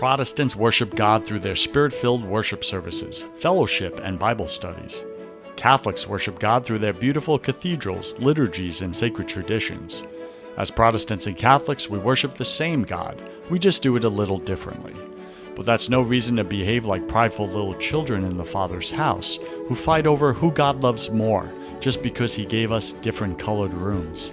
Protestants worship God through their spirit filled worship services, fellowship, and Bible studies. Catholics worship God through their beautiful cathedrals, liturgies, and sacred traditions. As Protestants and Catholics, we worship the same God, we just do it a little differently. But that's no reason to behave like prideful little children in the Father's house who fight over who God loves more just because He gave us different colored rooms.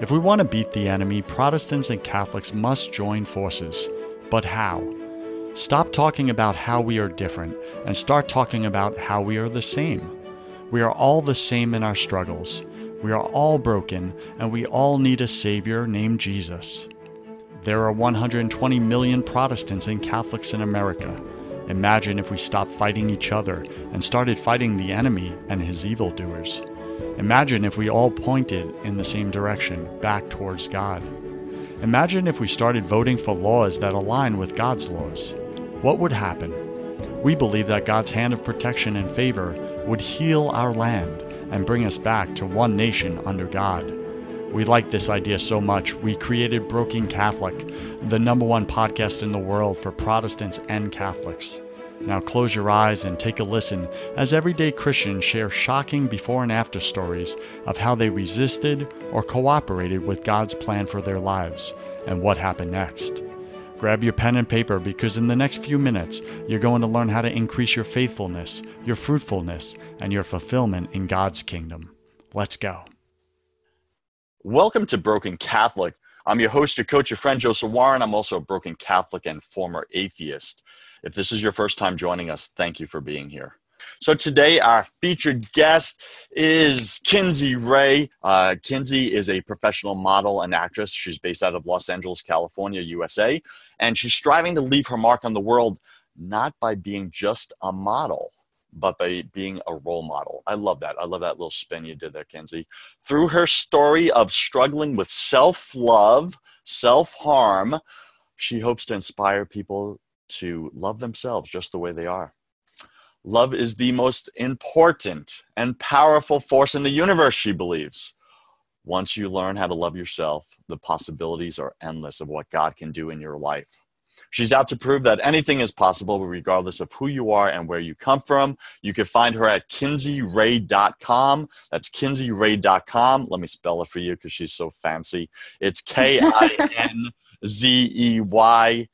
If we want to beat the enemy, Protestants and Catholics must join forces. But how? Stop talking about how we are different and start talking about how we are the same. We are all the same in our struggles. We are all broken, and we all need a Savior named Jesus. There are 120 million Protestants and Catholics in America. Imagine if we stopped fighting each other and started fighting the enemy and his evildoers. Imagine if we all pointed in the same direction, back towards God. Imagine if we started voting for laws that align with God's laws. What would happen? We believe that God's hand of protection and favor would heal our land and bring us back to one nation under God. We like this idea so much, we created Broken Catholic, the number one podcast in the world for Protestants and Catholics. Now close your eyes and take a listen as everyday Christians share shocking before and after stories of how they resisted or cooperated with God's plan for their lives and what happened next. Grab your pen and paper because in the next few minutes, you're going to learn how to increase your faithfulness, your fruitfulness, and your fulfillment in God's kingdom. Let's go. Welcome to Broken Catholic. I'm your host, your coach, your friend, Joseph Warren. I'm also a broken Catholic and former atheist. If this is your first time joining us, thank you for being here. So today, our featured guest is Kinsey Ray. Uh, Kinsey is a professional model and actress. She's based out of Los Angeles, California, USA, and she's striving to leave her mark on the world not by being just a model, but by being a role model. I love that. I love that little spin you did there, Kinsey. Through her story of struggling with self love, self harm, she hopes to inspire people to love themselves just the way they are. Love is the most important and powerful force in the universe, she believes. Once you learn how to love yourself, the possibilities are endless of what God can do in your life. She's out to prove that anything is possible regardless of who you are and where you come from. You can find her at kinseyray.com. That's kinseyray.com. Let me spell it for you because she's so fancy. It's K I N Z E Y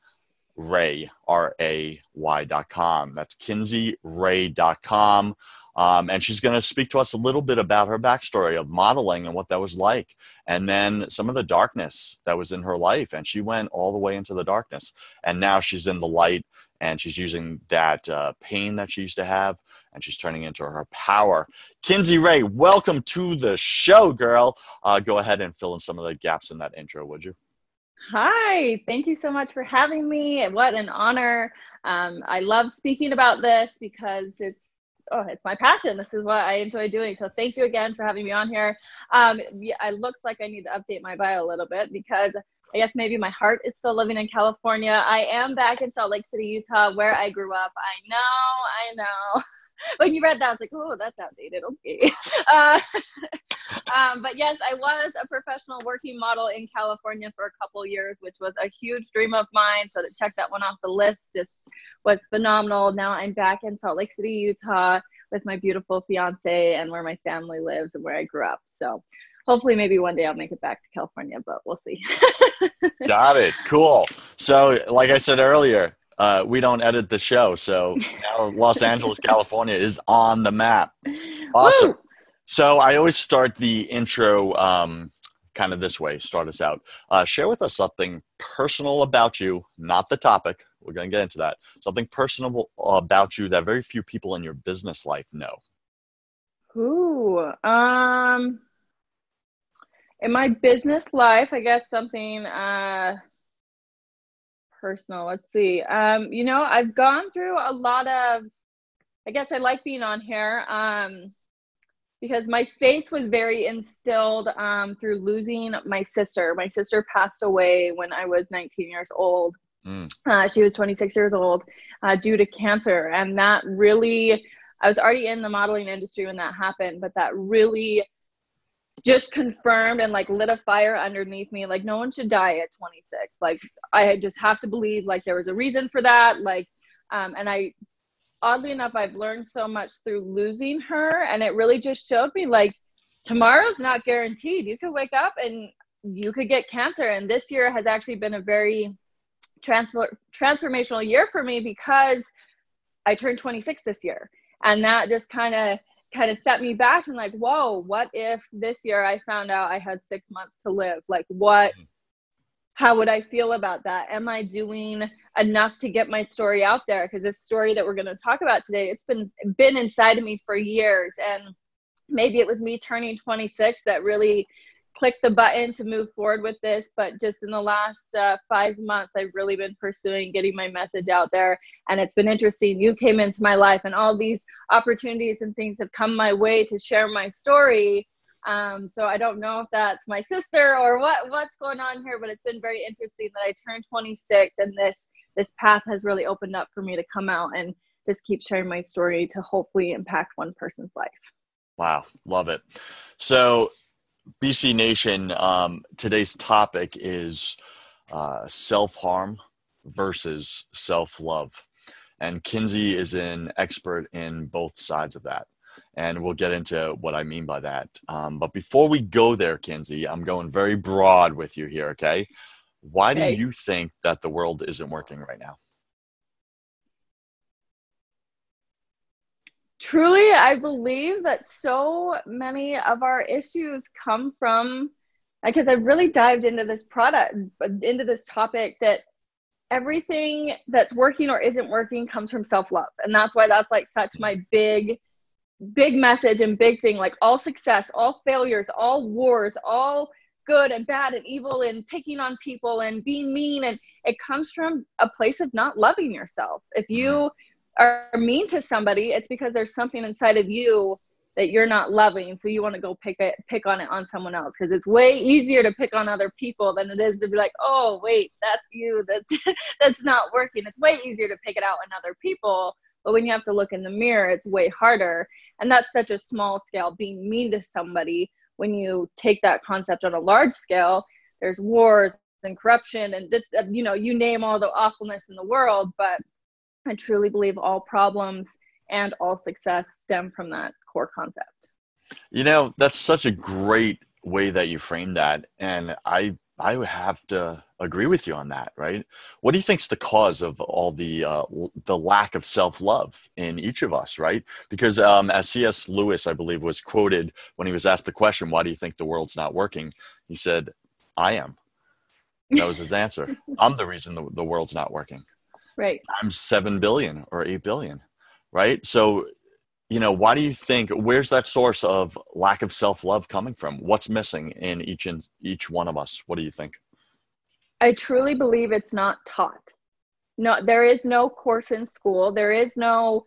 Ray, R A Y.com. That's kinseyray.com. Um, and she's going to speak to us a little bit about her backstory of modeling and what that was like, and then some of the darkness that was in her life. And she went all the way into the darkness, and now she's in the light, and she's using that uh, pain that she used to have, and she's turning into her power. Kinsey Ray, welcome to the show, girl. Uh, go ahead and fill in some of the gaps in that intro, would you? Hi, thank you so much for having me. What an honor. Um, I love speaking about this because it's oh, it's my passion. This is what I enjoy doing. So thank you again for having me on here. Um, it looks like I need to update my bio a little bit because I guess maybe my heart is still living in California. I am back in Salt Lake City, Utah, where I grew up. I know, I know. when you read that, I was like, oh, that's outdated. Okay. Uh, um, but yes, I was a professional working model in California for a couple years, which was a huge dream of mine. So to check that one off the list just was phenomenal. Now I'm back in Salt Lake City, Utah with my beautiful fiance and where my family lives and where I grew up. So hopefully maybe one day I'll make it back to California, but we'll see. Got it. Cool. So like I said earlier, uh, we don't edit the show. So now Los Angeles, California is on the map. Awesome. Woo! So I always start the intro um, kind of this way, start us out. Uh, share with us something personal about you, not the topic. We're going to get into that. Something personal about you that very few people in your business life know. Ooh, um, in my business life, I guess something uh, personal. Let's see. Um, you know, I've gone through a lot of I guess I like being on here um, because my faith was very instilled um, through losing my sister. My sister passed away when I was 19 years old. Mm. Uh, she was 26 years old uh, due to cancer. And that really, I was already in the modeling industry when that happened, but that really just confirmed and like lit a fire underneath me like no one should die at 26 like i just have to believe like there was a reason for that like um, and i oddly enough i've learned so much through losing her and it really just showed me like tomorrow's not guaranteed. You could wake up and you could get cancer and this year has actually been a very transfer transformational year for me because i turned 26 this year and that just kind of kind of set me back and like whoa what if this year i found out i had six months to live? Like what mm-hmm. how would i feel about that? Am i doing enough to get my story out there? Because this story that we're going to talk about today it's been been inside of me for years and maybe it was me turning 26 that really click the button to move forward with this. But just in the last uh, five months, I've really been pursuing getting my message out there. And it's been interesting. You came into my life, and all these opportunities and things have come my way to share my story. Um, so I don't know if that's my sister or what what's going on here, but it's been very interesting that I turned 26 and this this path has really opened up for me to come out and just keep sharing my story to hopefully impact one person's life. Wow, love it. So BC Nation, um, today's topic is uh, self harm versus self love. And Kinsey is an expert in both sides of that. And we'll get into what I mean by that. Um, but before we go there, Kinsey, I'm going very broad with you here, okay? Why do you think that the world isn't working right now? Truly i believe that so many of our issues come from because i've really dived into this product into this topic that everything that's working or isn't working comes from self-love. And that's why that's like such my big big message and big thing. Like all success all failures all wars all good and bad and evil and picking on people and being mean. And it comes from a place of not loving yourself. If you mm-hmm are mean to somebody, it's because there's something inside of you that you're not loving so you want to go pick it pick on it on someone else because it's way easier to pick on other people than it is to be like oh wait that's you that's that's not working. It's way easier to pick it out on other people but when you have to look in the mirror it's way harder and that's such a small scale being mean to somebody when you take that concept on a large scale there's wars and corruption and you know you name all the awfulness in the world but I truly believe all problems and all success stem from that core concept. You know, that's such a great way that you frame that. And I I would have to agree with you on that, right? What do you think's the cause of all the uh, the lack of self love in each of us, right? Because um, as C.S. Lewis, I believe, was quoted when he was asked the question, "Why do you think the world's not working?" He said, "I am." That was his answer. I'm the reason the, the world's not working right. times 7 billion or 8 billion right? So you know why do you think where's that source of lack of self-love coming from? What's missing in each and each one of us? What do you think? I truly believe it's not taught. No there is no course in school. There is no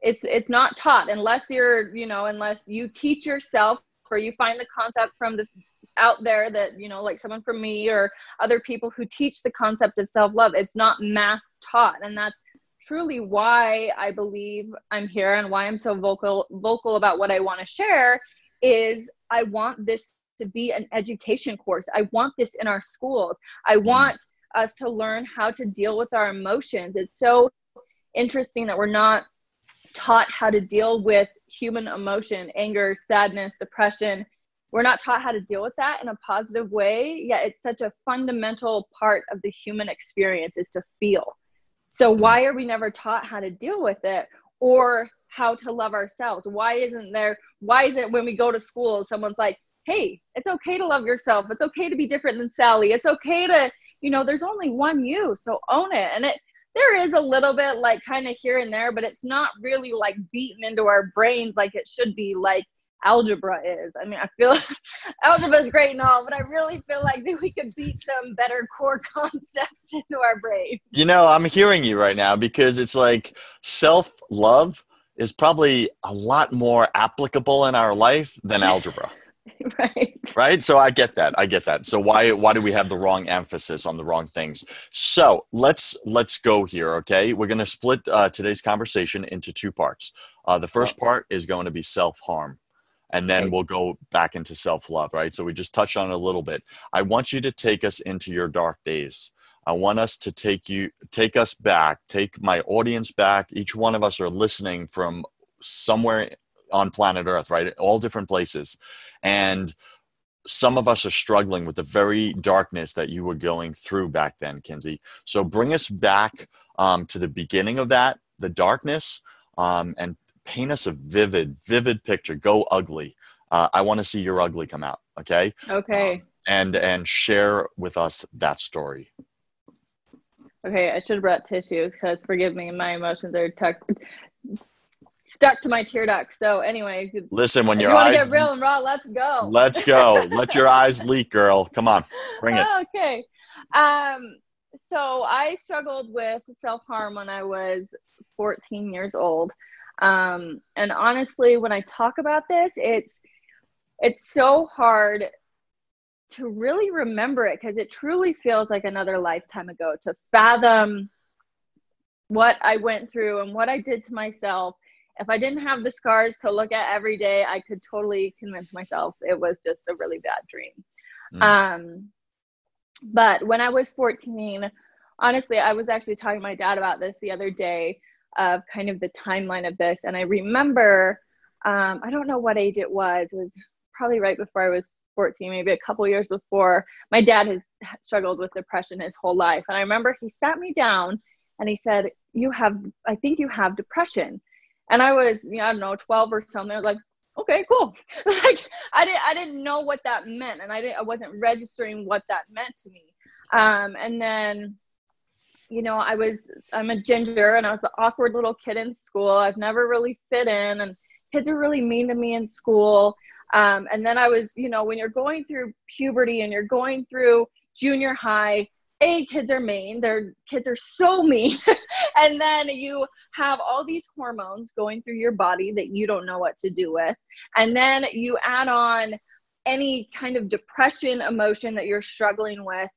it's it's not taught unless you're you know unless you teach yourself or you find the concept from the out there that you know like someone from me or other people who teach the concept of self-love it's not mass taught. And that's truly why i believe i'm here and why i'm so vocal vocal about what i want to share is i want this to be an education course. I want this in our schools. I mm. want us to learn how to deal with our emotions. It's so interesting that we're not taught how to deal with human emotion anger sadness depression we're not taught how to deal with that in a positive way yet it's such a fundamental part of the human experience is to feel. So why are we never taught how to deal with it or how to love ourselves? Why isn't there why is it when we go to school someone's like hey it's okay to love yourself. It's okay to be different than sally. It's okay to you know there's only one you so own it. And it there is a little bit like kind of here and there but it's not really like beaten into our brains like it should be like algebra is. I mean, I feel algebra is great and all, but I really feel like that we could beat some better core concepts into our brain. You know, I'm hearing you right now because it's like self love is probably a lot more applicable in our life than algebra. right. Right. So I get that. I get that. So why why do we have the wrong emphasis on the wrong things? So let's let's go here. Okay, we're going to split uh, today's conversation into two parts. Uh, the first part is going to be self harm and then we'll go back into self love, right? So we just touched on it a little bit. I want you to take us into your dark days. I want us to take you, take us back, take my audience back. Each one of us are listening from somewhere on planet Earth, right? All different places. And some of us are struggling with the very darkness that you were going through back then, Kinsey. So bring us back um, to the beginning of that, the darkness, um, and paint us a vivid, vivid picture. Go ugly. Uh, I want to see your ugly come out. Okay. Okay. Um, and and share with us that story. Okay, I should have brought tissues because forgive me, my emotions are tucked stuck to my tear duct. So anyway, listen when your you eyes get real and raw. Let's go. Let's go. Let your eyes leak, girl. Come on, bring it. Okay. Um. So I struggled with self harm when I was 14 years old. Um, and honestly, when I talk about this, it's it's so hard to really remember it because it truly feels like another lifetime ago to fathom what I went through and what I did to myself. If I didn't have the scars to look at every day, I could totally convince myself it was just a really bad dream. Mm. Um, but when I was 14, honestly, I was actually talking to my dad about this the other day of kind of the timeline of this. And I remember, um, I don't know what age it was, it was probably right before I was 14, maybe a couple years before. My dad has struggled with depression his whole life. And I remember he sat me down and he said, You have, I think you have depression. And I was, you know, I don't know, 12 or something. I was like, okay, cool. like I didn't, I didn't know what that meant. And I didn't, I wasn't registering what that meant to me. Um, and then you know, I was, I'm a ginger and I was the awkward little kid in school. I've never really fit in and kids are really mean to me in school. Um, and then I was, you know, when you're going through puberty and you're going through junior high, a kids are mean. Their kids are so mean. and then you have all these hormones going through your body that you don't know what to do with. And then you add on any kind of depression emotion that you're struggling with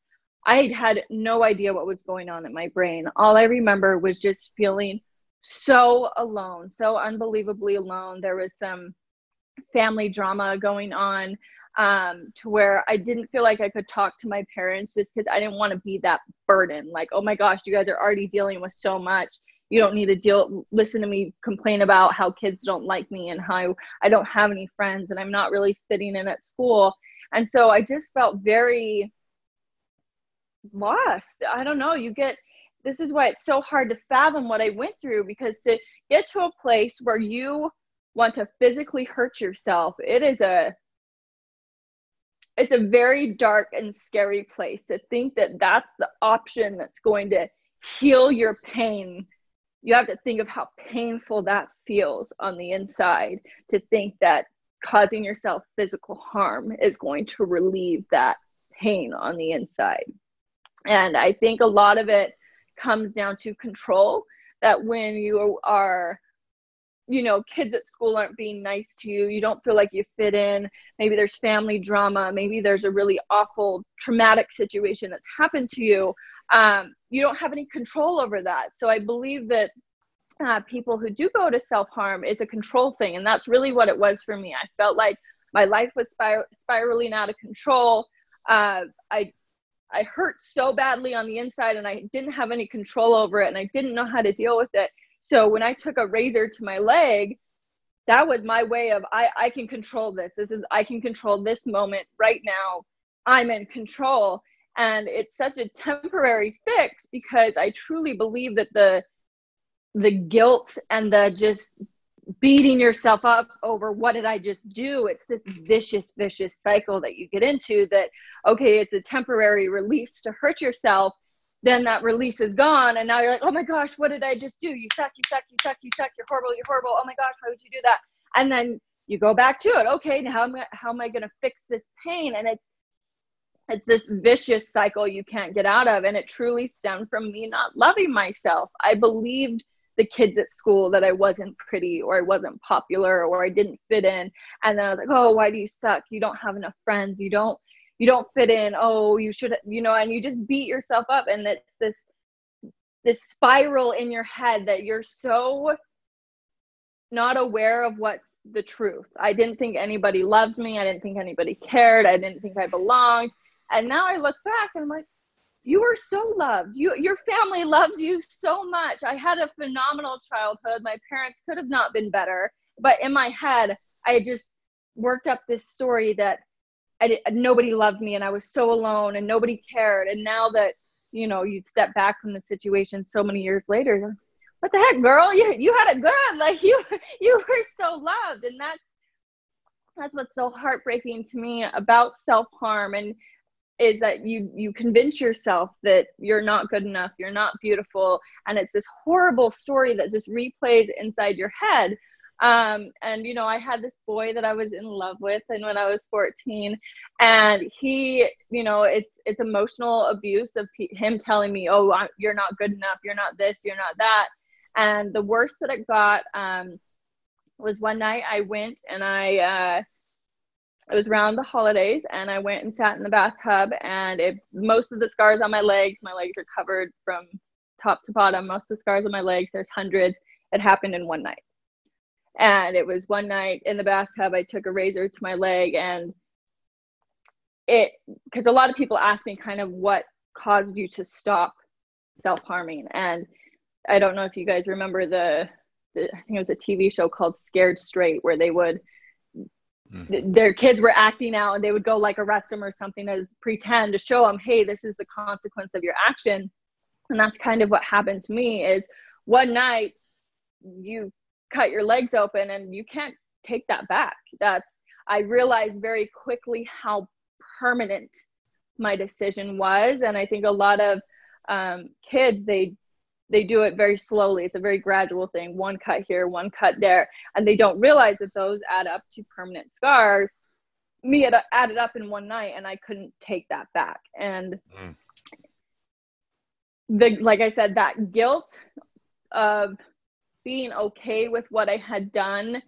I had no idea what was going on in my brain. All I remember was just feeling so alone, so unbelievably alone. There was some family drama going on um, to where I didn't feel like I could talk to my parents just because I didn't want to be that burden. Like, oh my gosh, you guys are already dealing with so much. You don't need to deal, listen to me complain about how kids don't like me and how I don't have any friends and I'm not really fitting in at school. And so I just felt very lost. I don't know. You get this is why it's so hard to fathom what I went through because to get to a place where you want to physically hurt yourself, it is a it's a very dark and scary place to think that that's the option that's going to heal your pain. You have to think of how painful that feels on the inside to think that causing yourself physical harm is going to relieve that pain on the inside. And I think a lot of it comes down to control that when you are you know kids at school aren't being nice to you you don't feel like you fit in maybe there's family drama maybe there's a really awful traumatic situation that's happened to you um, you don't have any control over that. So i believe that uh, people who do go to self-harm it's a control thing and that's really what it was for me. I felt like my life was spir- spiraling out of control. Uh, i I hurt so badly on the inside and I didn't have any control over it and I didn't know how to deal with it. So when I took a razor to my leg, that was my way of I, I can control this. This is I can control this moment right now. I'm in control. And it's such a temporary fix because I truly believe that the the guilt and the just beating yourself up over what did I just do? It's this vicious, vicious cycle that you get into that, okay, it's a temporary release to hurt yourself. Then that release is gone. And now you're like, oh my gosh, what did I just do? You suck, you suck, you suck, you suck, you're horrible, you're horrible. Oh my gosh, why would you do that? And then you go back to it. Okay, now how am I, how am I going to fix this pain? And it's, it's this vicious cycle you can't get out of. And it truly stemmed from me not loving myself. I believed the kids at school that I wasn't pretty or I wasn't popular or I didn't fit in. And then I was like, oh, why do you suck? You don't have enough friends. You don't you don't fit in. Oh, you should you know, and you just beat yourself up and it's this this spiral in your head that you're so not aware of what's the truth. I didn't think anybody loved me. I didn't think anybody cared. I didn't think I belonged. And now I look back and I'm like, you were so loved. You your family loved you so much. I had a phenomenal childhood. My parents could have not been better, but in my head, I just worked up this story that I nobody loved me and I was so alone and nobody cared. And now that you know you step back from the situation so many years later, what the heck, girl? You you had it good. Like you you were so loved, and that's that's what's so heartbreaking to me about self harm and is that you you convince yourself that you're not good enough you're not beautiful and it's this horrible story that just replays inside your head. Um, and you know i had this boy that i was in love with and when i was 14 and he you know it's it's emotional abuse of him telling me oh I'm, you're not good enough you're not this you're not that. And the worst that it got um, was one night i went and i uh, it was around the holidays and I went and sat in the bathtub and it most of the scars on my legs, my legs are covered from top to bottom. Most of the scars on my legs, there's hundreds. It happened in one night. And it was one night in the bathtub, I took a razor to my leg and it because a lot of people ask me kind of what caused you to stop self-harming. And I don't know if you guys remember the, the I think it was a TV show called Scared Straight where they would mm-hmm. their kids were acting out and they would go like arrest them or something as pretend to show them hey this is the consequence of your action. And that's kind of what happened to me is one night you cut your legs open and you can't take that back. That's i realized very quickly how permanent my decision was. And i think a lot of um, kids they they do it very slowly. It's a very gradual thing. One cut here, one cut there, and they don't realize that those add up to permanent scars. Me, it added up in one night, and I couldn't take that back. And mm. the like I said, that guilt of being okay with what I had done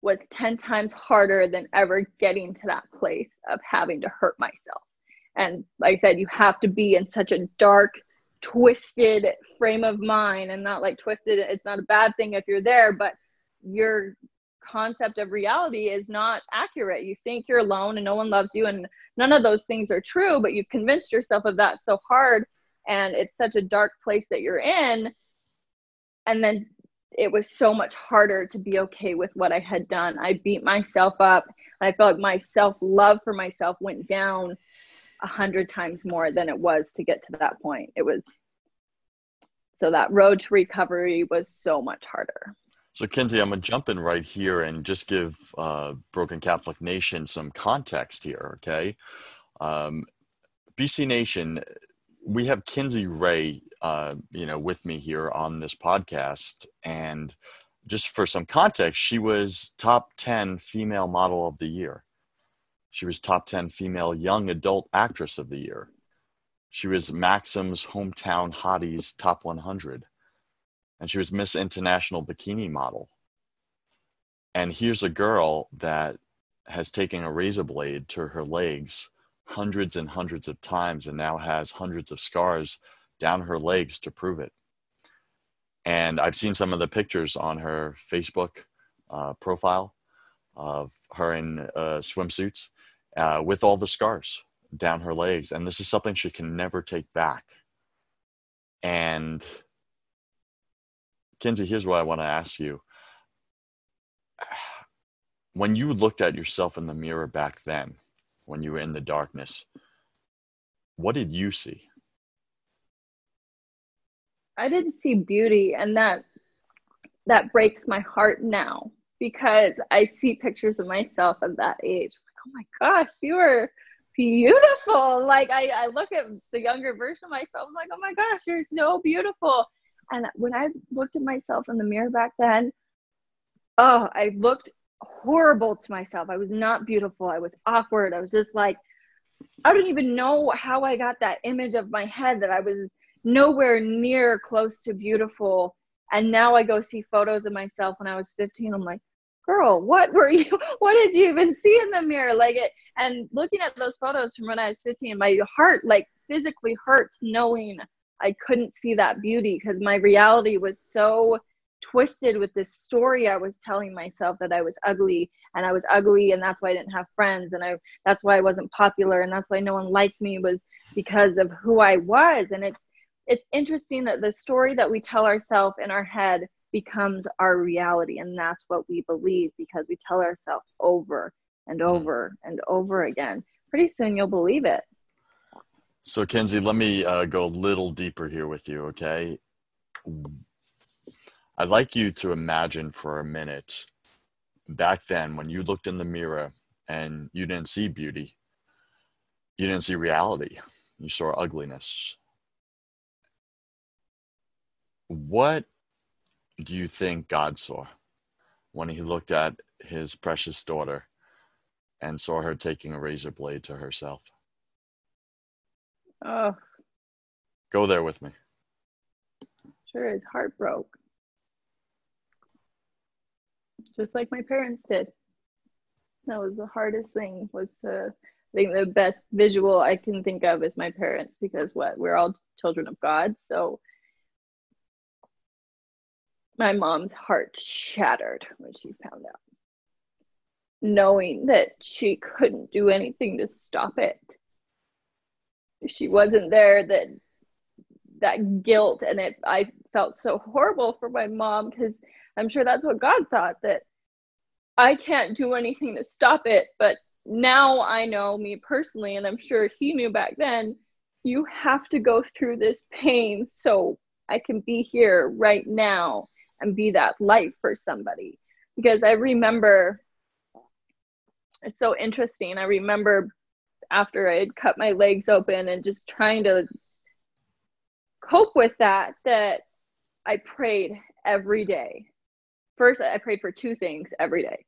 was 10 times harder than ever getting to that place of having to hurt myself. And like I said, you have to be in such a dark, twisted frame of mind and not like twisted it's not a bad thing if you're there but your concept of reality is not accurate. You think you're alone and no one loves you and none of those things are true but you've convinced yourself of that so hard and it's such a dark place that you're in. And then it was so much harder to be okay with what i had done. I beat myself up. I felt like my self love for myself went down a hundred times more than it was to get to that point. It was so that road to recovery was so much harder. So, Kinsey, I'm going to jump in right here and just give uh, Broken Catholic Nation some context here, okay? Um, BC Nation, we have Kinsey Ray, uh, you know, with me here on this podcast. And just for some context, she was top 10 female model of the year. She was top 10 female young adult actress of the year. She was Maxim's hometown hotties top 100. And she was Miss International Bikini model. And here's a girl that has taken a razor blade to her legs hundreds and hundreds of times and now has hundreds of scars down her legs to prove it. And I've seen some of the pictures on her Facebook uh, profile of her in uh, swimsuits uh, with all the scars down her legs. And this is something she can never take back. And Kinsey, here's what I want to ask you. When you looked at yourself in the mirror back then, when you were in the darkness, what did you see? I didn't see beauty, and that that breaks my heart now because I see pictures of myself at that age oh my gosh, you are beautiful. Like I, I look at the younger version of myself, I'm like, oh my gosh, you're so beautiful. And when I looked at myself in the mirror back then, oh, I looked horrible to myself. I was not beautiful. I was awkward. I was just like, I don't even know how I got that image of my head that I was nowhere near close to beautiful. And now I go see photos of myself when I was 15. I'm like, girl, what were you, what did you even see in the mirror? Like it, and looking at those photos from when I was 15, my heart like physically hurts knowing I couldn't see that beauty because my reality was so twisted with this story I was telling myself that I was ugly and I was ugly and that's why I didn't have friends and I that's why I wasn't popular and that's why no one liked me was because of who I was and it's it's interesting that the story that we tell ourselves in our head becomes our reality and that's what we believe because we tell ourselves over and hmm. over and over again. Pretty soon you'll believe it. So Kinsey let me uh, go a little deeper here with you okay? I'd like you to imagine for a minute back then when you looked in the mirror and you didn't see beauty you didn't see reality you saw ugliness. What do you think God saw when he looked at his precious daughter and saw her taking a razor blade to herself? Oh. Go there with me. Sure, his heart broke. Just like my parents did. That was the hardest thing was to I think the best visual I can think of is my parents because what we're all children of God. So my mom's heart shattered when she found out, knowing that she couldn't do anything to stop it. She wasn't there, that that guilt and it I felt so horrible for my mom because I'm sure that's what God thought that I can't do anything to stop it, but now I know me personally, and I'm sure he knew back then, you have to go through this pain so I can be here right now and be that light for somebody. Because i remember it's so interesting i remember after i had cut my legs open and just trying to cope with that that i prayed every day. First i prayed for two things every day.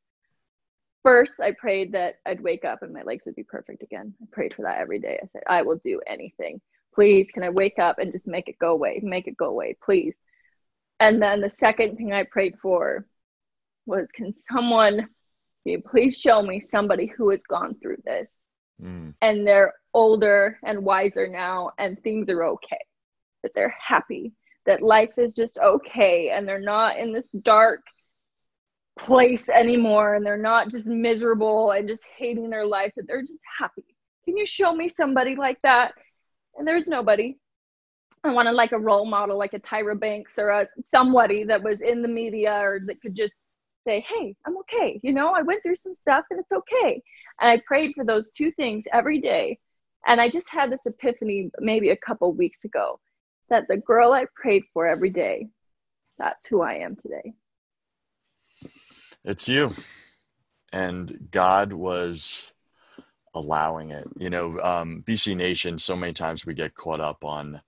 First i prayed that i'd wake up and my legs would be perfect again. I prayed for that every day. I said i will do anything. Please can i wake up and just make it go away? Make it go away please and then the second thing I prayed for was, can someone you please show me somebody who has gone through this mm. and they're older and wiser now and things are okay, that they're happy, that life is just okay and they're not in this dark place anymore and they're not just miserable and just hating their life, that they're just happy. Can you show me somebody like that? And there's nobody. I wanted like a role model, like a Tyra Banks or a somebody that was in the media or that could just say, "Hey, I'm okay. You know, I went through some stuff and it's okay." And I prayed for those two things every day. And I just had this epiphany maybe a couple weeks ago that the girl I prayed for every day, that's who I am today. It's you. And God was allowing it. You know, um, BC Nation, so many times we get caught up on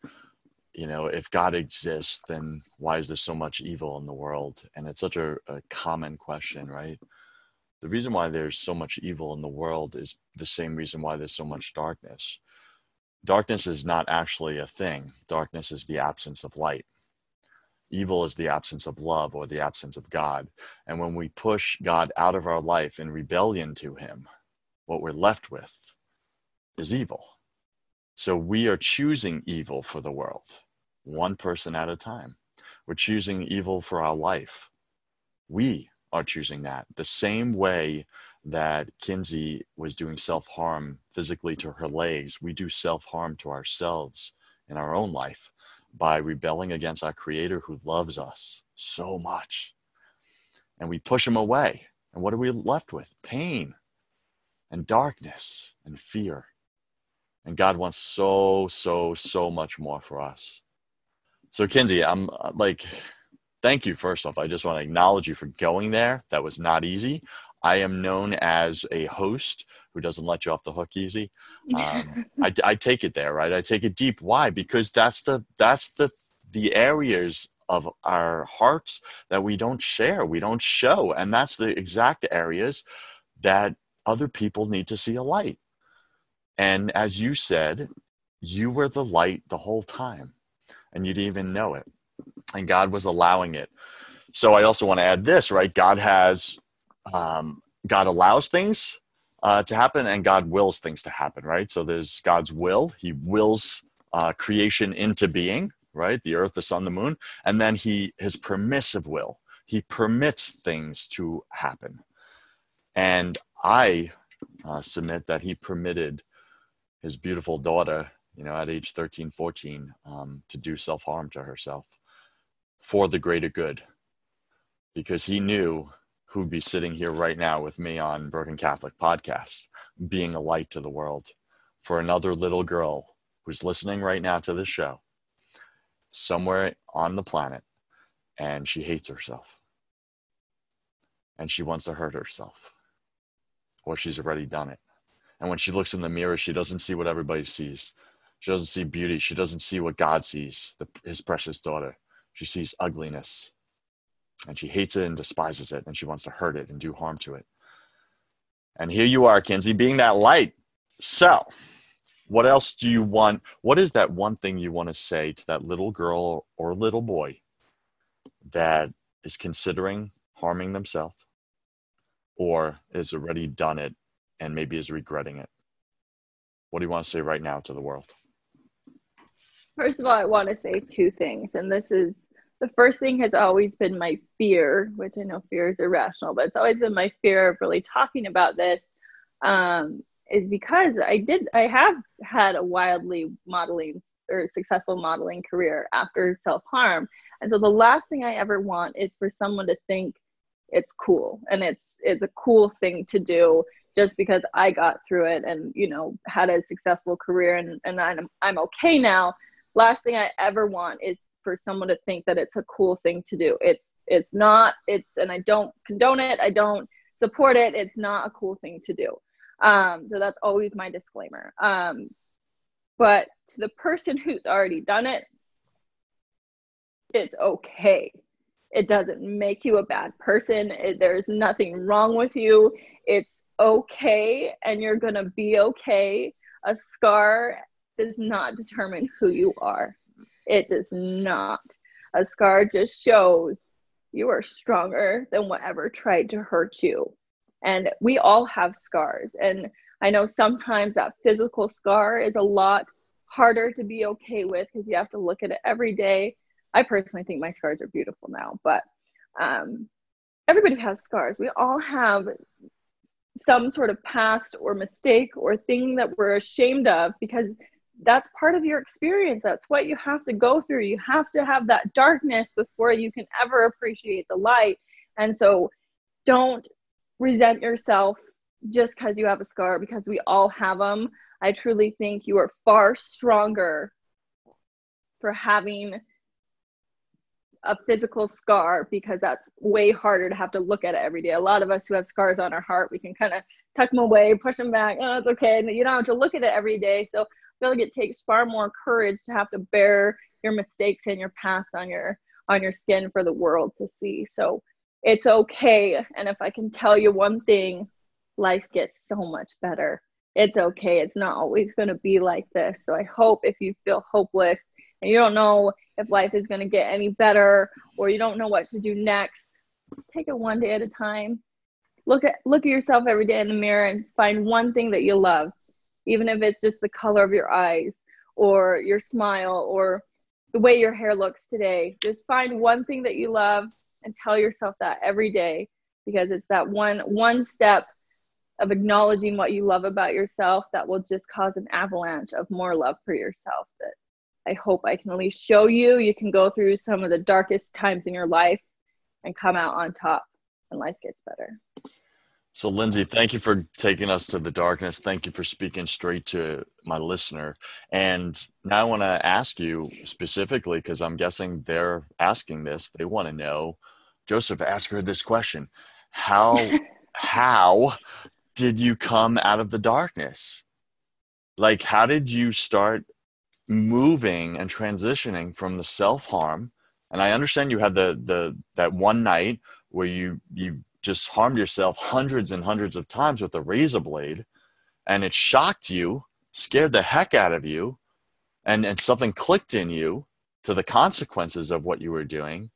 you know, if God exists, then why is there so much evil in the world? And it's such a, a, common question, right? The reason why there's so much evil in the world is the same reason why there's so much darkness. Darkness is not actually a thing, darkness is the absence of light. Evil is the absence of love or the absence of God. And when we push God out of our life in rebellion to Him, what we're left with is evil. So we are choosing evil for the world one person at a time. We're choosing evil for our life. We are choosing that the same way that Kinsey was doing self harm physically to her legs. We do self harm to ourselves in our own life by rebelling against our Creator who loves us so much. And we push Him away. And what are we left with? Pain and darkness and fear. And God wants so, so, so much more for us. So, Kinsey, I'm uh, like, thank you. First off, I just want to acknowledge you for going there. That was not easy. I am known as a host who doesn't let you off the hook easy. Um, I, I take it there, right? I take it deep. Why? Because that's the that's the the areas of our hearts that we don't share, we don't show, and that's the exact areas that other people need to see a light. And as you said, you were the light the whole time and you didn't even know it. and God was allowing it. So I also want to add this, right? God has, um, God allows things uh, to happen, and God wills things to happen, right? So there's God's will. He wills uh, creation into being, right? The earth, the sun, the moon, and then He His permissive will. He permits things to happen, and I uh, submit that He permitted His beautiful daughter, you know, at age 13, 14, um, to do self harm to herself for the greater good because he knew who'd be sitting here right now with me on Broken Catholic podcast, being a light to the world for another little girl who's listening right now to this show somewhere on the planet and she hates herself and she wants to hurt herself or she's already done it. And when she looks in the mirror, she doesn't see what everybody sees. She doesn't see beauty. She doesn't see what God sees, the, his precious daughter. She sees ugliness and she hates it and despises it and she wants to hurt it and do harm to it. And here you are, Kinsey, being that light. So, what else do you want? What is that one thing you want to say to that little girl or little boy that is considering harming themselves or has already done it and maybe is regretting it? What do you want to say right now to the world? First of all, I want to say two things, and this is the first thing has always been my fear, which I know fear is irrational, but it's always been my fear of really talking about this. Um, is because I did, I have had a wildly modeling or successful modeling career after self harm. And so the last thing I ever want is for someone to think it's cool and it's it's a cool thing to do just because I got through it and you know had a successful career and, and I'm I'm okay now. Last thing I ever want is for someone to think that it's a cool thing to do. It's it's not. It's and I don't condone it. I don't support it. It's not a cool thing to do. Um, so that's always my disclaimer. Um, but to the person who's already done it, it's okay. It doesn't make you a bad person. It, there's nothing wrong with you. It's okay, and you're gonna be okay. A scar does not determine who you are. It does not. A scar just shows you are stronger than whatever tried to hurt you. And we all have scars. And I know sometimes that physical scar is a lot harder to be okay with because you have to look at it every day. I personally think my scars are beautiful now, but um, everybody has scars. We all have some sort of past or mistake or thing that we're ashamed of because that's part of your experience that's what you have to go through you have to have that darkness before you can ever appreciate the light and so don't resent yourself just because you have a scar because we all have them i truly think you are far stronger for having a physical scar because that's way harder to have to look at it every day. A lot of us who have scars on our heart, we can kind of tuck them away, push them back. Oh, it's okay. And you don't have to look at it every day. So feel like it takes far more courage to have to bear your mistakes and your past on your on your skin for the world to see. So it's okay. And if I can tell you one thing, life gets so much better. It's okay. It's not always going to be like this. So I hope if you feel hopeless and you don't know if life is going to get any better or you don't know what to do next, take it one day at a time. Look at look at yourself every day in the mirror and find one thing that you love even if it's just the color of your eyes or your smile or the way your hair looks today. Just find one thing that you love and tell yourself that every day because it's that one one step of acknowledging what you love about yourself that will just cause an avalanche of more love for yourself that I hope I can at least show you. You can go through some of the darkest times in your life and come out on top and life gets better. So, Lindsay, thank you for taking us to the darkness. Thank you for speaking straight to my listener. And now I want to ask you specifically, because I'm guessing they're asking this. They want to know, Joseph, ask her this question: How how did you come out of the darkness? Like, how did you start moving and transitioning from the self harm? And I understand you had the the that one night where you you just harmed yourself hundreds and hundreds of times with a razor blade and it shocked you, scared the heck out of you, and, and something clicked in you to the consequences of what you were doing.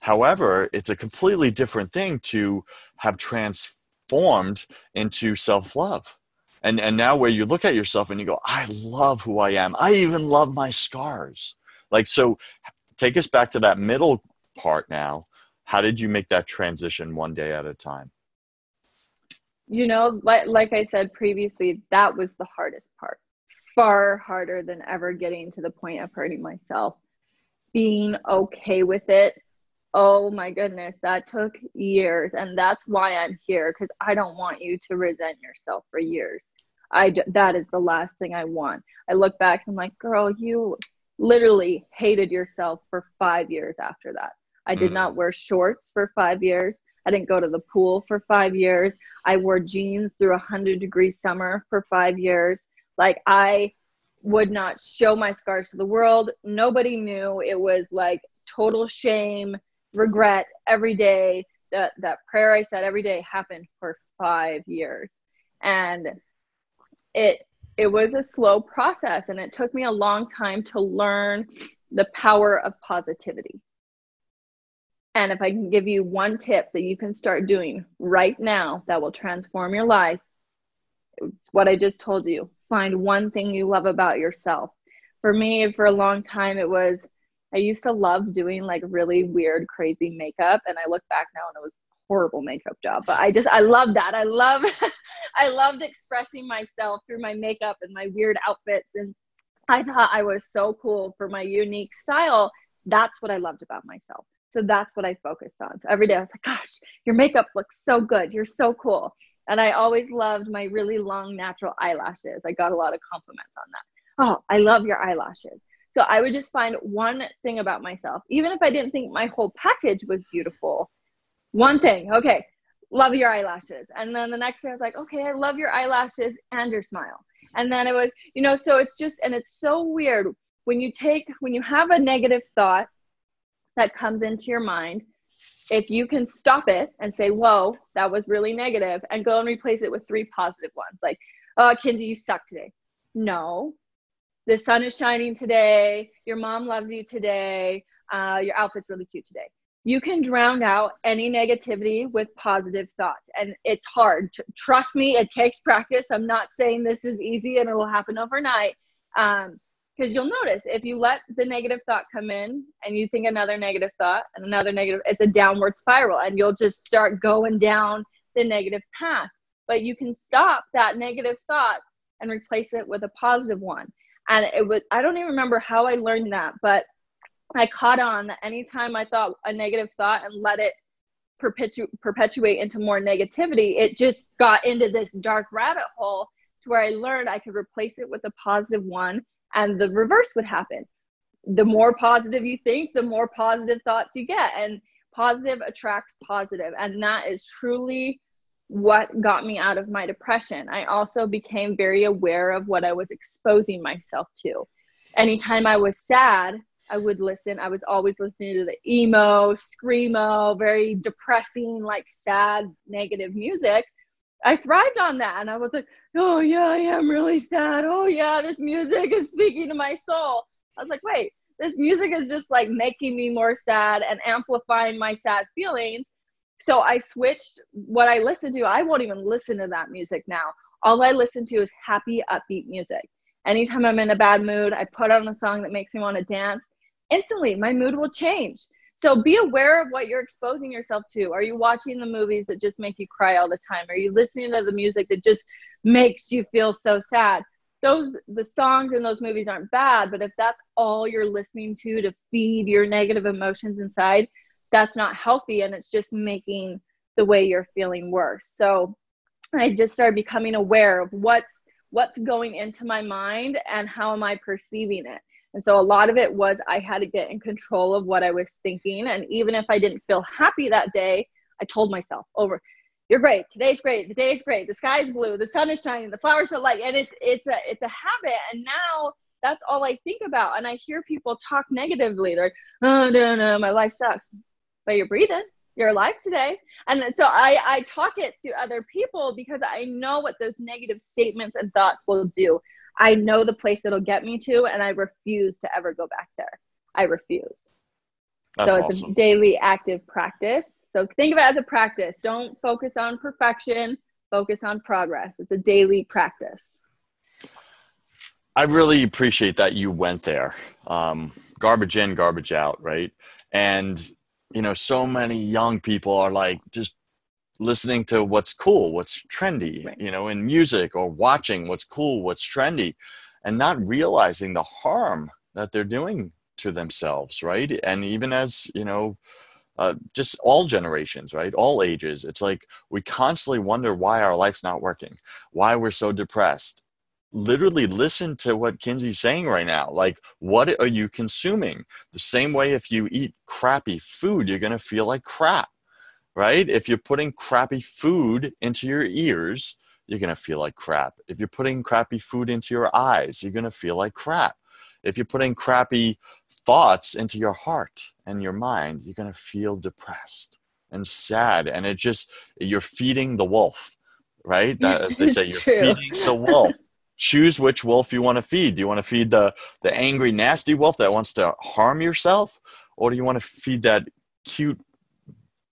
However, it's a completely different thing to have transformed into self love. And, and now, where you look at yourself and you go, I love who I am. I even love my scars. Like, so take us back to that middle part now. How did you make that transition one day at a time? You know, like, like I said previously, that was the hardest part. Far harder than ever getting to the point of hurting myself. Being okay with it. Oh my goodness, that took years. And that's why I'm here because I don't want you to resent yourself for years. I that is the last thing I want. I look back, I'm like, girl, you literally hated yourself for five years after that. I did mm. not wear shorts for five years. I didn't go to the pool for five years. I wore jeans through a hundred degree summer for five years. Like I would not show my scars to the world. Nobody knew. It was like total shame, regret every day. That that prayer I said every day happened for five years. And it it was a slow process and it took me a long time to learn the power of positivity. And if I can give you one tip that you can start doing right now that will transform your life, it's what I just told you. Find one thing you love about yourself. For me, for a long time, it was I used to love doing like really weird, crazy makeup. And I look back now and it was horrible makeup job but i just i love that i love i loved expressing myself through my makeup and my weird outfits and i thought i was so cool for my unique style that's what i loved about myself so that's what i focused on so every day i was like gosh your makeup looks so good you're so cool and i always loved my really long natural eyelashes i got a lot of compliments on that oh i love your eyelashes so i would just find one thing about myself even if i didn't think my whole package was beautiful one thing. Okay. Love your eyelashes. And then the next day I was like, okay, I love your eyelashes and your smile. And then it was, you know, so it's just, and it's so weird when you take, when you have a negative thought that comes into your mind, if you can stop it and say, whoa, that was really negative, and go and replace it with three positive ones, like, oh, Kinsey, you suck today. No, the sun is shining today. Your mom loves you today. Uh, your outfit's really cute today you can drown out any negativity with positive thoughts and it's hard trust me it takes practice i'm not saying this is easy and it will happen overnight um, because you'll notice if you let the negative thought come in and you think another negative thought and another negative it's a downward spiral and you'll just start going down the negative path. But you can stop that negative thought and replace it with a positive one. And it was i don't even remember how i learned that but I caught on that anytime I thought a negative thought and let it perpetu- perpetuate into more negativity, it just got into this dark rabbit hole to where I learned I could replace it with a positive one and the reverse would happen. The more positive you think, the more positive thoughts you get. And positive attracts positive. And that is truly what got me out of my depression. I also became very aware of what I was exposing myself to. Anytime I was sad, I would listen. I was always listening to the emo, screamo, very depressing, like sad, negative music. I thrived on that. And I was like, oh, yeah, I am really sad. Oh, yeah, this music is speaking to my soul. I was like, wait, this music is just like making me more sad and amplifying my sad feelings. So I switched what I listen to. I won't even listen to that music now. All I listen to is happy, upbeat music. Anytime I'm in a bad mood, I put on a song that makes me want to dance instantly my mood will change. So be aware of what you're exposing yourself to. Are you watching the movies that just make you cry all the time? Are you listening to the music that just makes you feel so sad? Those the songs in those movies aren't bad, but if that's all you're listening to to feed your negative emotions inside, that's not healthy and it's just making the way you're feeling worse. So I just started becoming aware of what's what's going into my mind and how am I perceiving it. And so a lot of it was I had to get in control of what I was thinking. And even if I didn't feel happy that day, I told myself over, you're great. Today's great. The day's great. The sky's blue. The sun is shining. The flowers are light. And it's it's a it's a habit. And now that's all I think about. And I hear people talk negatively. They're like, oh no, no, my life sucks. But you're breathing. You're alive today. And so I, I talk it to other people because I know what those negative statements and thoughts will do. I know the place it'll get me to, and I refuse to ever go back there. I refuse. That's so it's awesome. a daily active practice. So think of it as a practice. Don't focus on perfection, focus on progress. It's a daily practice. I really appreciate that you went there. Um, garbage in, garbage out, right? And, you know, so many young people are like just listening to what's cool, what's trendy, Right. you know, in music or watching what's cool, what's trendy, and not realizing the harm that they're doing to themselves, right? And even as, you know, uh, just all generations, right? All ages. It's like we constantly wonder why our life's not working, why we're so depressed. Literally listen to what Kinsey's saying right now. Like, what are you consuming? The same way if you eat crappy food, you're going to feel like crap, right? If you're putting crappy food into your ears, you're going to feel like crap. If you're putting crappy food into your eyes, you're going to feel like crap. If you're putting crappy thoughts into your heart and your mind, you're going to feel depressed and sad. And it just, you're feeding the wolf, right? That, as they say, you're true. feeding the wolf. Choose which wolf you want to feed. Do you want to feed the, the angry, nasty wolf that wants to harm yourself? Or do you want to feed that cute,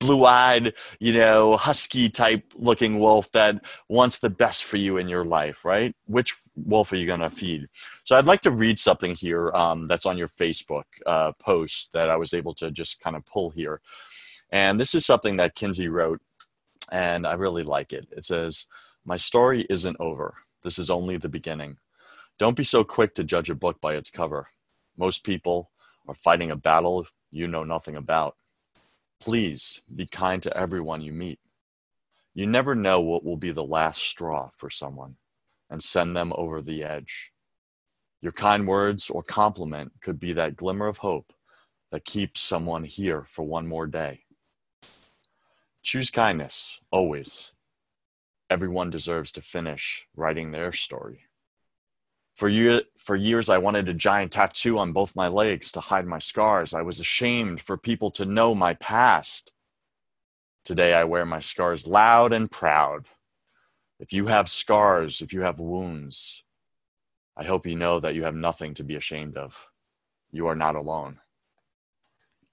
blue eyed, you know, husky type looking wolf that wants the best for you in your life, right? Which wolf are you going to feed? So I'd like to read something here um, that's on your Facebook uh, post that I was able to just kind of pull here. And this is something that Kinsey wrote, and I really like it. It says, My story isn't over. This is only the beginning. Don't be so quick to judge a book by its cover. Most people are fighting a battle you know nothing about. Please be kind to everyone you meet. You never know what will be the last straw for someone and send them over the edge. Your kind words or compliment could be that glimmer of hope that keeps someone here for one more day. Choose kindness, always. Everyone deserves to finish writing their story. For, year, for years, I wanted a giant tattoo on both my legs to hide my scars. I was ashamed for people to know my past. Today, I wear my scars loud and proud. If you have scars, if you have wounds, I hope you know that you have nothing to be ashamed of. You are not alone.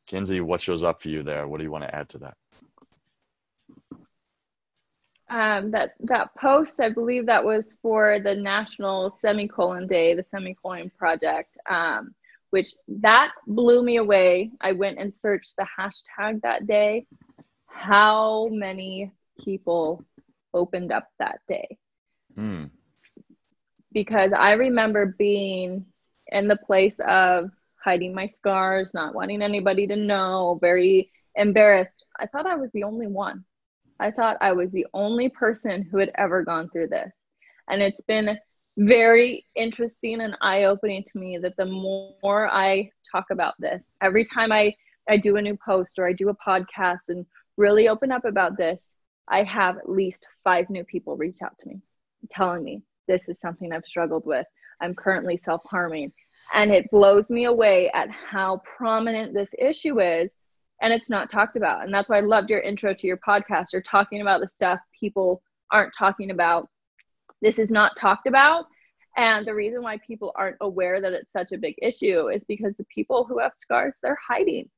Kinsey, what shows up for you there? What do you want to add to that? Um, that that post, I believe that was for the National Semicolon Day, the Semicolon Project, um, which that blew me away. I went and searched the hashtag that day. How many people opened up that day? Hmm. Because I remember being in the place of hiding my scars, not wanting anybody to know, very embarrassed. I thought I was the only one. I thought I was the only person who had ever gone through this. And it's been very interesting and eye opening to me that the more I talk about this, every time I, I do a new post or I do a podcast and really open up about this, I have at least five new people reach out to me telling me this is something I've struggled with. I'm currently self harming. And it blows me away at how prominent this issue is and it's not talked about. And that's why I loved your intro to your podcast. You're talking about the stuff people aren't talking about. This is not talked about. And the reason why people aren't aware that it's such a big issue is because the people who have scars, they're hiding.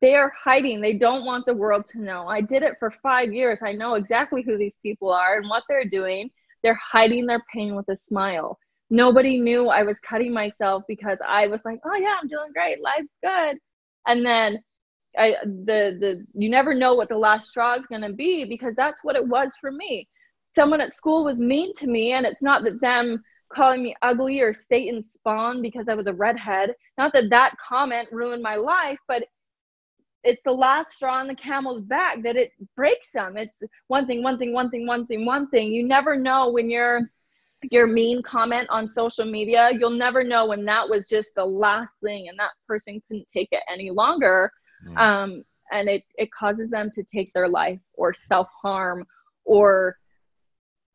They are hiding. They don't want the world to know. I did it for five years. I know exactly who these people are and what they're doing. They're hiding their pain with a smile. Nobody knew I was cutting myself because I was like, oh, yeah, I'm doing great. Life's good. And then I, the the you never know what the last straw is going to be because that's what it was for me. Someone at school was mean to me, and it's not that them calling me ugly or Satan spawn because I was a redhead. Not that that comment ruined my life, but it's the last straw on the camel's back that it breaks them. It's one thing, one thing, one thing, one thing, one thing. You never know when you're your mean comment on social media. You'll never know when that was just the last thing, and that person couldn't take it any longer Um, and it, it causes them to take their life or self-harm or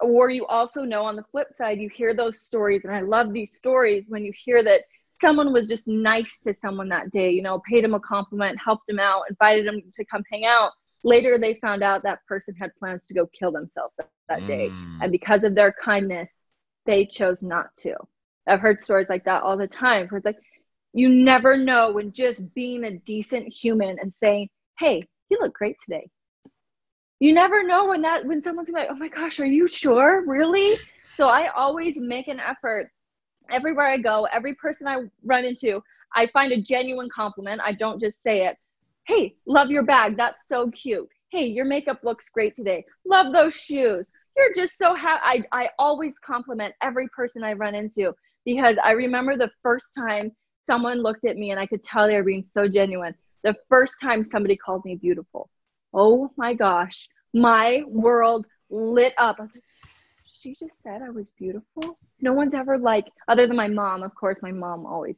or you also know on the flip side you hear those stories and i love these stories when you hear that someone was just nice to someone that day you know paid him a compliment helped him out invited him to come hang out. Later they found out that person had plans to go kill themselves that, that day. Mm. and because of their kindness they chose not to. I've heard stories like that all the time where it's like You never know when just being a decent human and saying, "Hey, you look great today." You never know when that when someone's like, "Oh my gosh, are you sure? Really?" So I always make an effort everywhere I go, every person I run into, I find a genuine compliment. I don't just say it. Hey, love your bag. That's so cute. Hey, your makeup looks great today. Love those shoes. You're just so happy. I, I always compliment every person I run into because I remember the first time someone looked at me and I could tell they were being so genuine. The first time somebody called me beautiful. Oh my gosh, my world lit up. Like, she just said I was beautiful. No one's ever like, other than my mom, of course, my mom always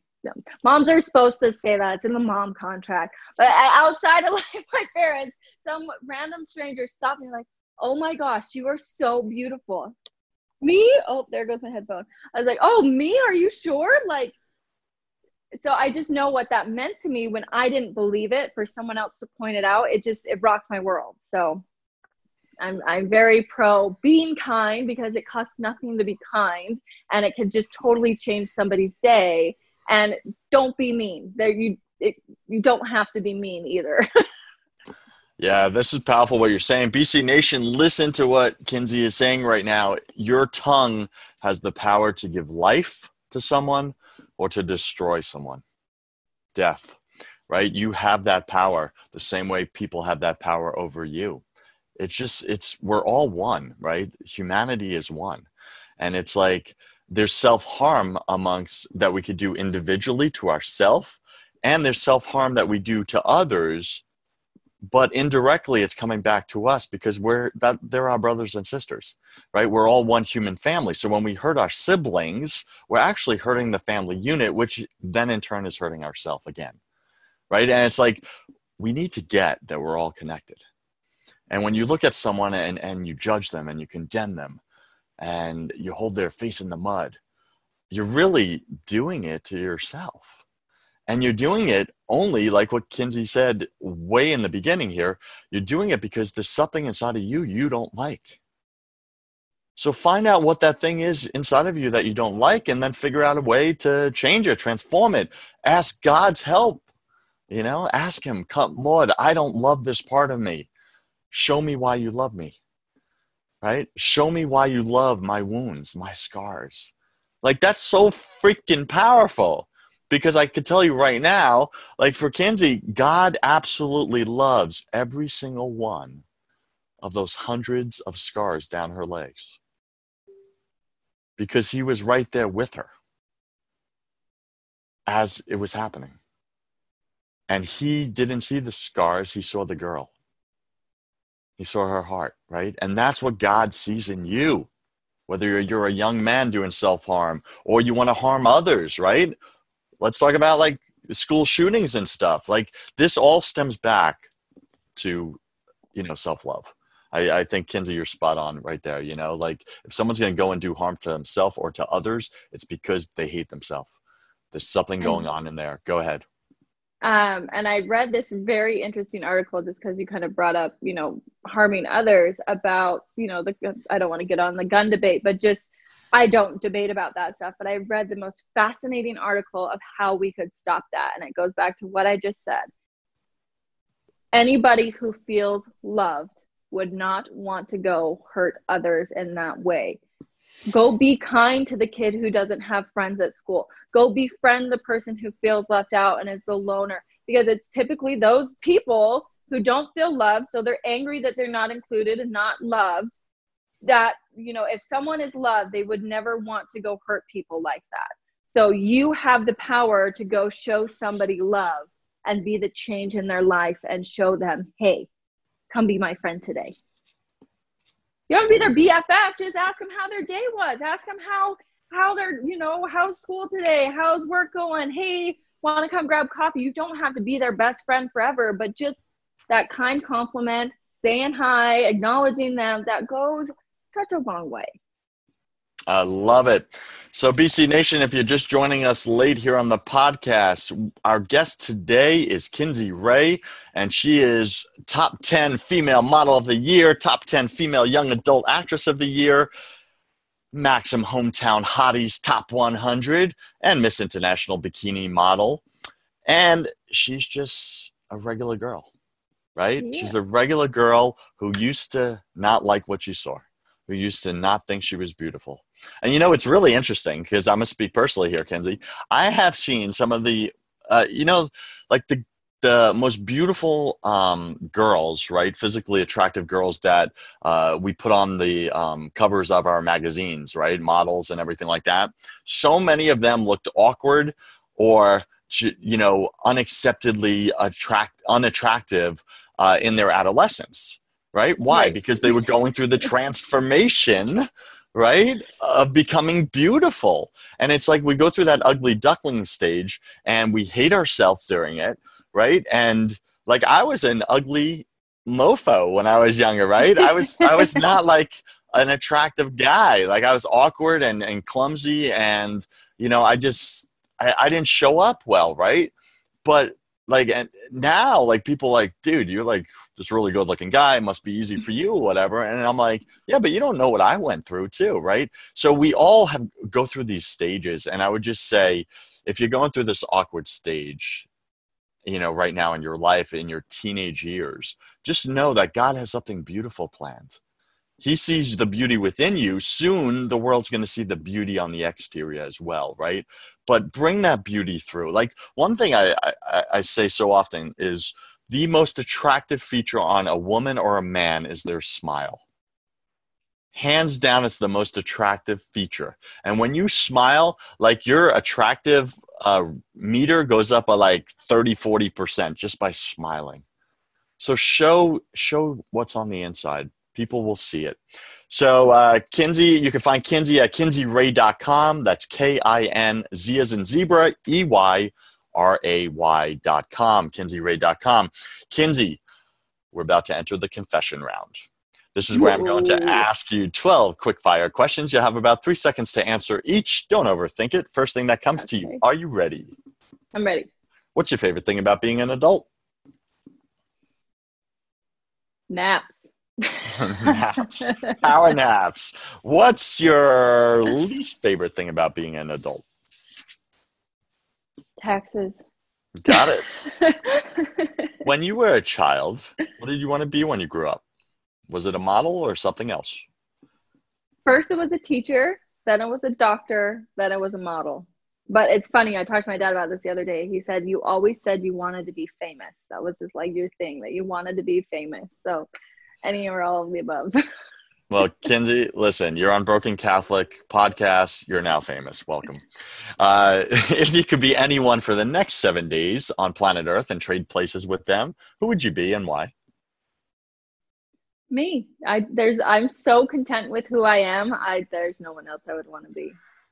moms are supposed to say that it's in the mom contract but outside of like my parents some random stranger stopped me like oh my gosh you are so beautiful me oh there goes my headphone i was like oh me are you sure like so i just know what that meant to me when i didn't believe it for someone else to point it out. It just it rocked my world. So I'm, I'm very pro being kind because it costs nothing to be kind and it can just totally change somebody's day. And don't be mean. There you it, you don't have to be mean either. Yeah this is powerful what you're saying. Bc nation listen to what kinsey is saying right now. Your tongue has the power to give life to someone or to destroy someone. Death right? You have that power the same way people have that power over you. It's just it's we're all one right? Humanity is one. And it's like there's self-harm amongst that we could do individually to ourselves and there's self-harm that we do to others but indirectly it's coming back to us because we're that they're our brothers and sisters right? We're all one human family. So when we hurt our siblings we're actually hurting the family unit which then in turn is hurting ourselves again right? And it's like we need to get that we're all connected. And when you look at someone and, and you judge them and you condemn them and you hold their face in the mud, you're really doing it to yourself. And you're doing it only, like what Kinsey said way in the beginning here, you're doing it because there's something inside of you you don't like. So find out what that thing is inside of you that you don't like and then figure out a way to change it, transform it. Ask God's help. You know, ask him, "Come, Lord, I don't love this part of me. Show me why you love me." right? Show me why you love my wounds, my scars. Like that's so freaking powerful because I could tell you right now, like for Kinsey, God absolutely loves every single one of those hundreds of scars down her legs because he was right there with her as it was happening. And he didn't see the scars, he saw the girl. He saw her heart, right? And that's what God sees in you. Whether you're, you're a young man doing self harm or you want to harm others, right? Let's talk about like school shootings and stuff. Like this all stems back to, you know, self love. I, I, think Kinsey, you're spot on right there. You know, like if someone's going to go and do harm to themselves or to others, it's because they hate themselves. There's something going on in there. Go ahead. Um, and I read this very interesting article just because you kind of brought up, you know, harming others about, you know, the I don't want to get on the gun debate, but just I don't debate about that stuff. But I read the most fascinating article of how we could stop that, and it goes back to what I just said. Anybody who feels loved would not want to go hurt others in that way. Go be kind to the kid who doesn't have friends at school. Go befriend the person who feels left out and is the loner because it's typically those people who don't feel loved. So they're angry that they're not included and not loved. That, you know, if someone is loved, they would never want to go hurt people like that. So you have the power to go show somebody love and be the change in their life and show them, hey, come be my friend today. You don't be their BFF. Just ask them how their day was. Ask them how how they're you know how's school today. How's work going? Hey, want to come grab coffee? You don't have to be their best friend forever, but just that kind compliment, saying hi, acknowledging them, that goes such a long way. I love it. So, BC Nation, if you're just joining us late here on the podcast, our guest today is Kinsey Ray, and she is top 10 female model of the year, top 10 female young adult actress of the year. Maxim Hometown Hotties Top 100 and Miss International Bikini Model. And she's just a regular girl, right? Yeah. She's a regular girl who used to not like what she saw, who used to not think she was beautiful. And you know, it's really interesting because I'm going to speak personally here, Kinsey. I have seen some of the, uh, you know, like the the most beautiful um, girls, right? Physically attractive girls that uh, we put on the um, covers of our magazines, right? Models and everything like that. So many of them looked awkward or, you know, unacceptably attract unattractive uh, in their adolescence, right? Why? Right. Because they were going through the transformation right of becoming beautiful and it's like we go through that ugly duckling stage and we hate ourselves during it right? And like I was an ugly mofo when I was younger, right? I was I was not like an attractive guy. Like I was awkward and, and clumsy and you know, I just I, I didn't show up well, right? But like and now like people like dude you're like this really good looking guy it must be easy for you whatever and i'm like yeah but you don't know what i went through too right? So we all have go through these stages and i would just say if you're going through this awkward stage you know right now in your life in your teenage years just know that god has something beautiful planned he sees the beauty within you soon the world's going to see the beauty on the exterior as well right? But bring that beauty through. Like one thing I, I, I say so often is the most attractive feature on a woman or a man is their smile. Hands down it's the most attractive feature. And when you smile like your attractive uh, meter goes up by like 30 40% just by smiling. So show show what's on the inside people will see it so uh, kinsey you can find kinsey at kinseyray.com that's k-i-n-z as in zebra e-y r-a-y.com kinseyray.com kinsey we're about to enter the confession round this is where I'm going to ask you 12 quick fire questions. You have about three seconds to answer each. Don't overthink it. First thing that comes okay. to you. Are you ready? I'm ready. What's your favorite thing about being an adult? Naps. naps. Power naps. What's your least favorite thing about being an adult? Taxes. Got it. when you were a child, what did you want to be when you grew up? Was it a model or something else? First, it was a teacher, then it was a doctor, then it was a model. But it's funny, I talked to my dad about this the other day. He said, You always said you wanted to be famous. That was just like your thing, that you wanted to be famous. So, any or all of the above. Well, Kinsey, listen, you're on Broken Catholic podcast. You're now famous. Welcome. Uh, if you could be anyone for the next seven days on planet Earth and trade places with them, who would you be and why? me. I there's I'm so content with who I am. I there's no one else I would want to be.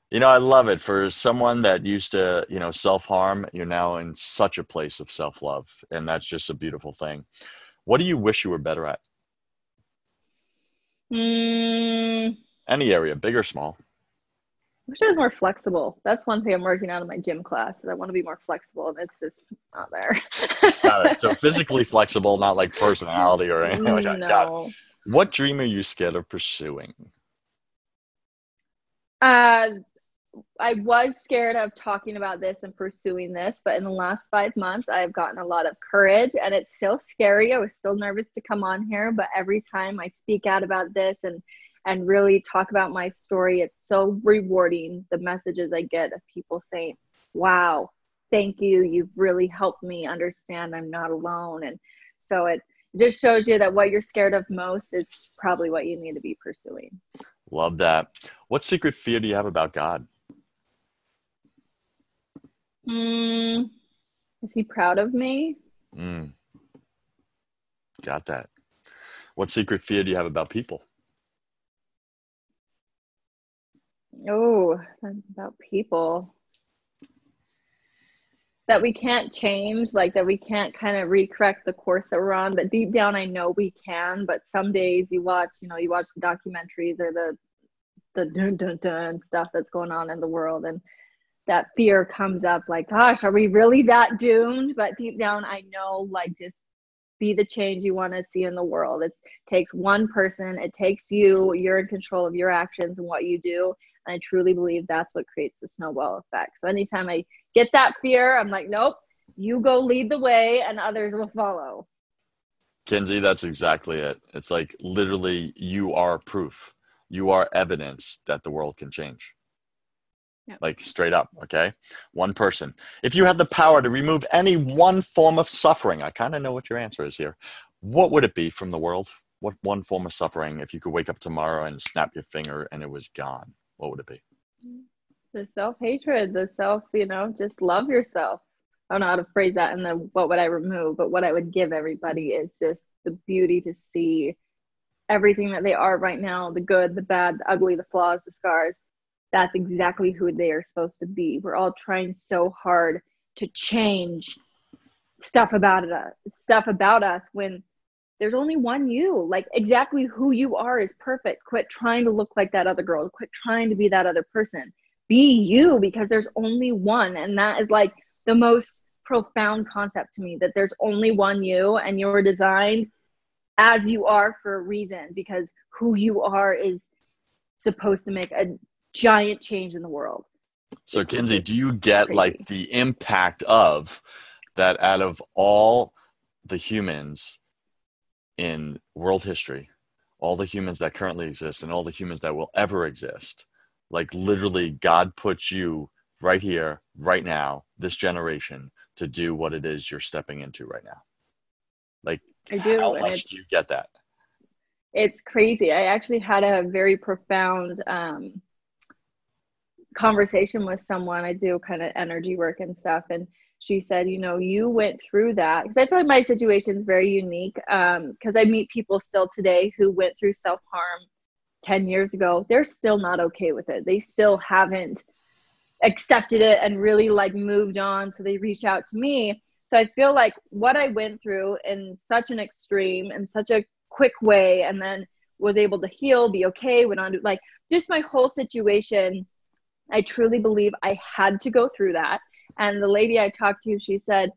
You know, I love it for someone that used to, you know, self-harm, you're now in such a place of self-love and that's just a beautiful thing. What do you wish you were better at? Mm. Any area, big or small? I wish I was more flexible. That's one thing I'm working on in my gym class. Is I want to be more flexible, and it's just not there. Got it. So physically flexible, not like personality or anything like that. No. Got it. What dream are you scared of pursuing? Uh, I was scared of talking about this and pursuing this, but in the last five months, I've gotten a lot of courage, and it's still scary. I was still nervous to come on here, but every time I speak out about this and and really talk about my story. It's so rewarding the messages I get of people saying, Wow, thank you. You've really helped me understand I'm not alone. And so it just shows you that what you're scared of most is probably what you need to be pursuing. Love that. What secret fear do you have about God? Mm, is he proud of me? Mm. Got that. What secret fear do you have about people? Oh, about people that we can't change, like that we can't kind of recorrect the course that we're on. But deep down, I know we can. But some days you watch, you know, you watch the documentaries or the the dun dun dun stuff that's going on in the world, and that fear comes up. Like, gosh, are we really that doomed? But deep down, I know, like, just be the change you want to see in the world. It takes one person, it takes you, you're in control of your actions and what you do. And I truly believe that's what creates the snowball effect. So anytime I get that fear, I'm like, nope, you go lead the way and others will follow. Kinsey, that's exactly it. It's like literally you are proof. You are evidence that the world can change. Yep. Like straight up, okay? One person. If you had the power to remove any one form of suffering, I kind of know what your answer is here. What would it be from the world? What one form of suffering, if you could wake up tomorrow and snap your finger and it was gone, what would it be? The self hatred, the self, you know, just love yourself. I don't know how to phrase that and then what would I remove, but what I would give everybody is just the beauty to see everything that they are right now the good, the bad, the ugly, the flaws, the scars. That's exactly who they are supposed to be. We're all trying so hard to change stuff about it, stuff about us when there's only one you. Like exactly who you are is perfect. Quit trying to look like that other girl. Quit trying to be that other person. Be you because there's only one. And that is like the most profound concept to me that there's only one you and you're designed as you are for a reason because who you are is supposed to make a giant change in the world. So, Kinsey, do you get crazy. like the impact of that out of all the humans in world history, all the humans that currently exist, and all the humans that will ever exist? Like, literally, God puts you right here, right now, this generation to do what it is you're stepping into right now? Like, I do, how much do you get that? It's crazy. I actually had a very profound um, conversation with someone. I do kind of energy work and stuff, and she said, you know, you went through that because I feel like my situation is very unique. Because um, I meet people still today who went through self harm 10 years ago. They're still not okay with it. They still haven't accepted it and really like moved on. So they reach out to me. So I feel like what I went through in such an extreme and such a quick way, and then was able to heal, be okay, went on to like just my whole situation. I truly believe I had to go through that. And the lady I talked to, she said,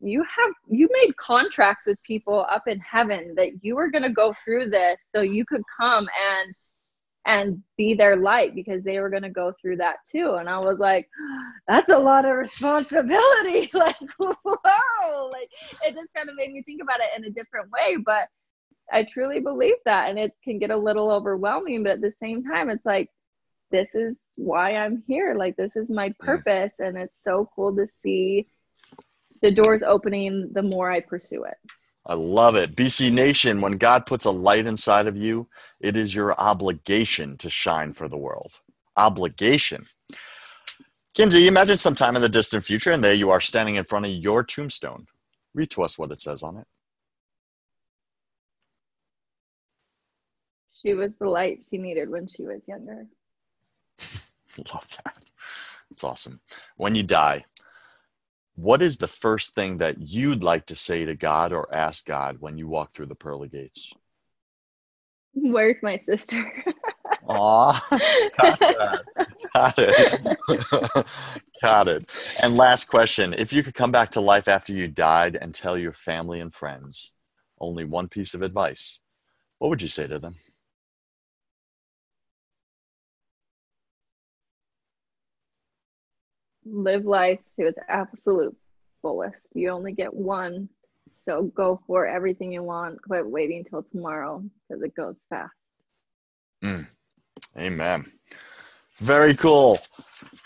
you have you made contracts with people up in heaven that you were going to go through this so you could come and and be their light because they were going to go through that too and i was like ah, that's a lot of responsibility like whoa like it just kind of made me think about it in a different way but i truly believe that and it can get a little overwhelming but at the same time it's like this is why i'm here like this is my purpose and it's so cool to see the doors opening the more i pursue it I love it. BC Nation, when God puts a light inside of you, it is your obligation to shine for the world. Obligation. Kinsey, imagine sometime in the distant future, and there you are standing in front of your tombstone. Read to us what it says on it. She was the light she needed when she was younger. love that. It's awesome. When you die, what is the first thing that you'd like to say to God or ask God when you walk through the pearly gates? Where's my sister? Aw, got that. Got it. got it. And last question if you could come back to life after you died and tell your family and friends only one piece of advice, what would you say to them? Live life to its absolute fullest. You only get one. So go for everything you want. Quit waiting until tomorrow because it goes fast. Mm. Amen. Very cool.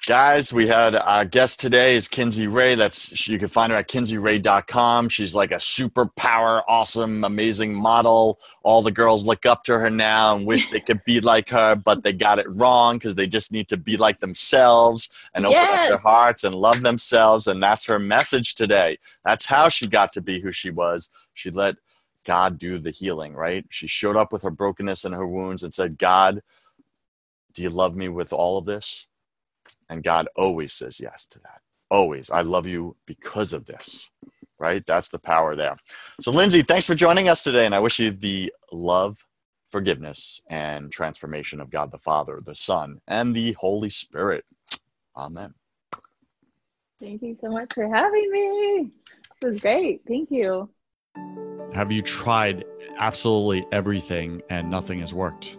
Guys, we had our guest today is Kinsey Ray. That's you can find her at kinseyray.com. She's like a superpower, awesome, amazing model. All the girls look up to her now and wish they could be like her, but they got it wrong because they just need to be like themselves and open yes. up their hearts and love themselves. And that's her message today. That's how she got to be who she was. She let God do the healing, right? She showed up with her brokenness and her wounds and said, God, do you love me with all of this? And God always says yes to that. Always. I love you because of this, right? That's the power there. So, Lindsay, thanks for joining us today. And I wish you the love, forgiveness, and transformation of God the Father, the Son, and the Holy Spirit. Amen. Thank you so much for having me. This was great. Thank you. Have you tried absolutely everything and nothing has worked?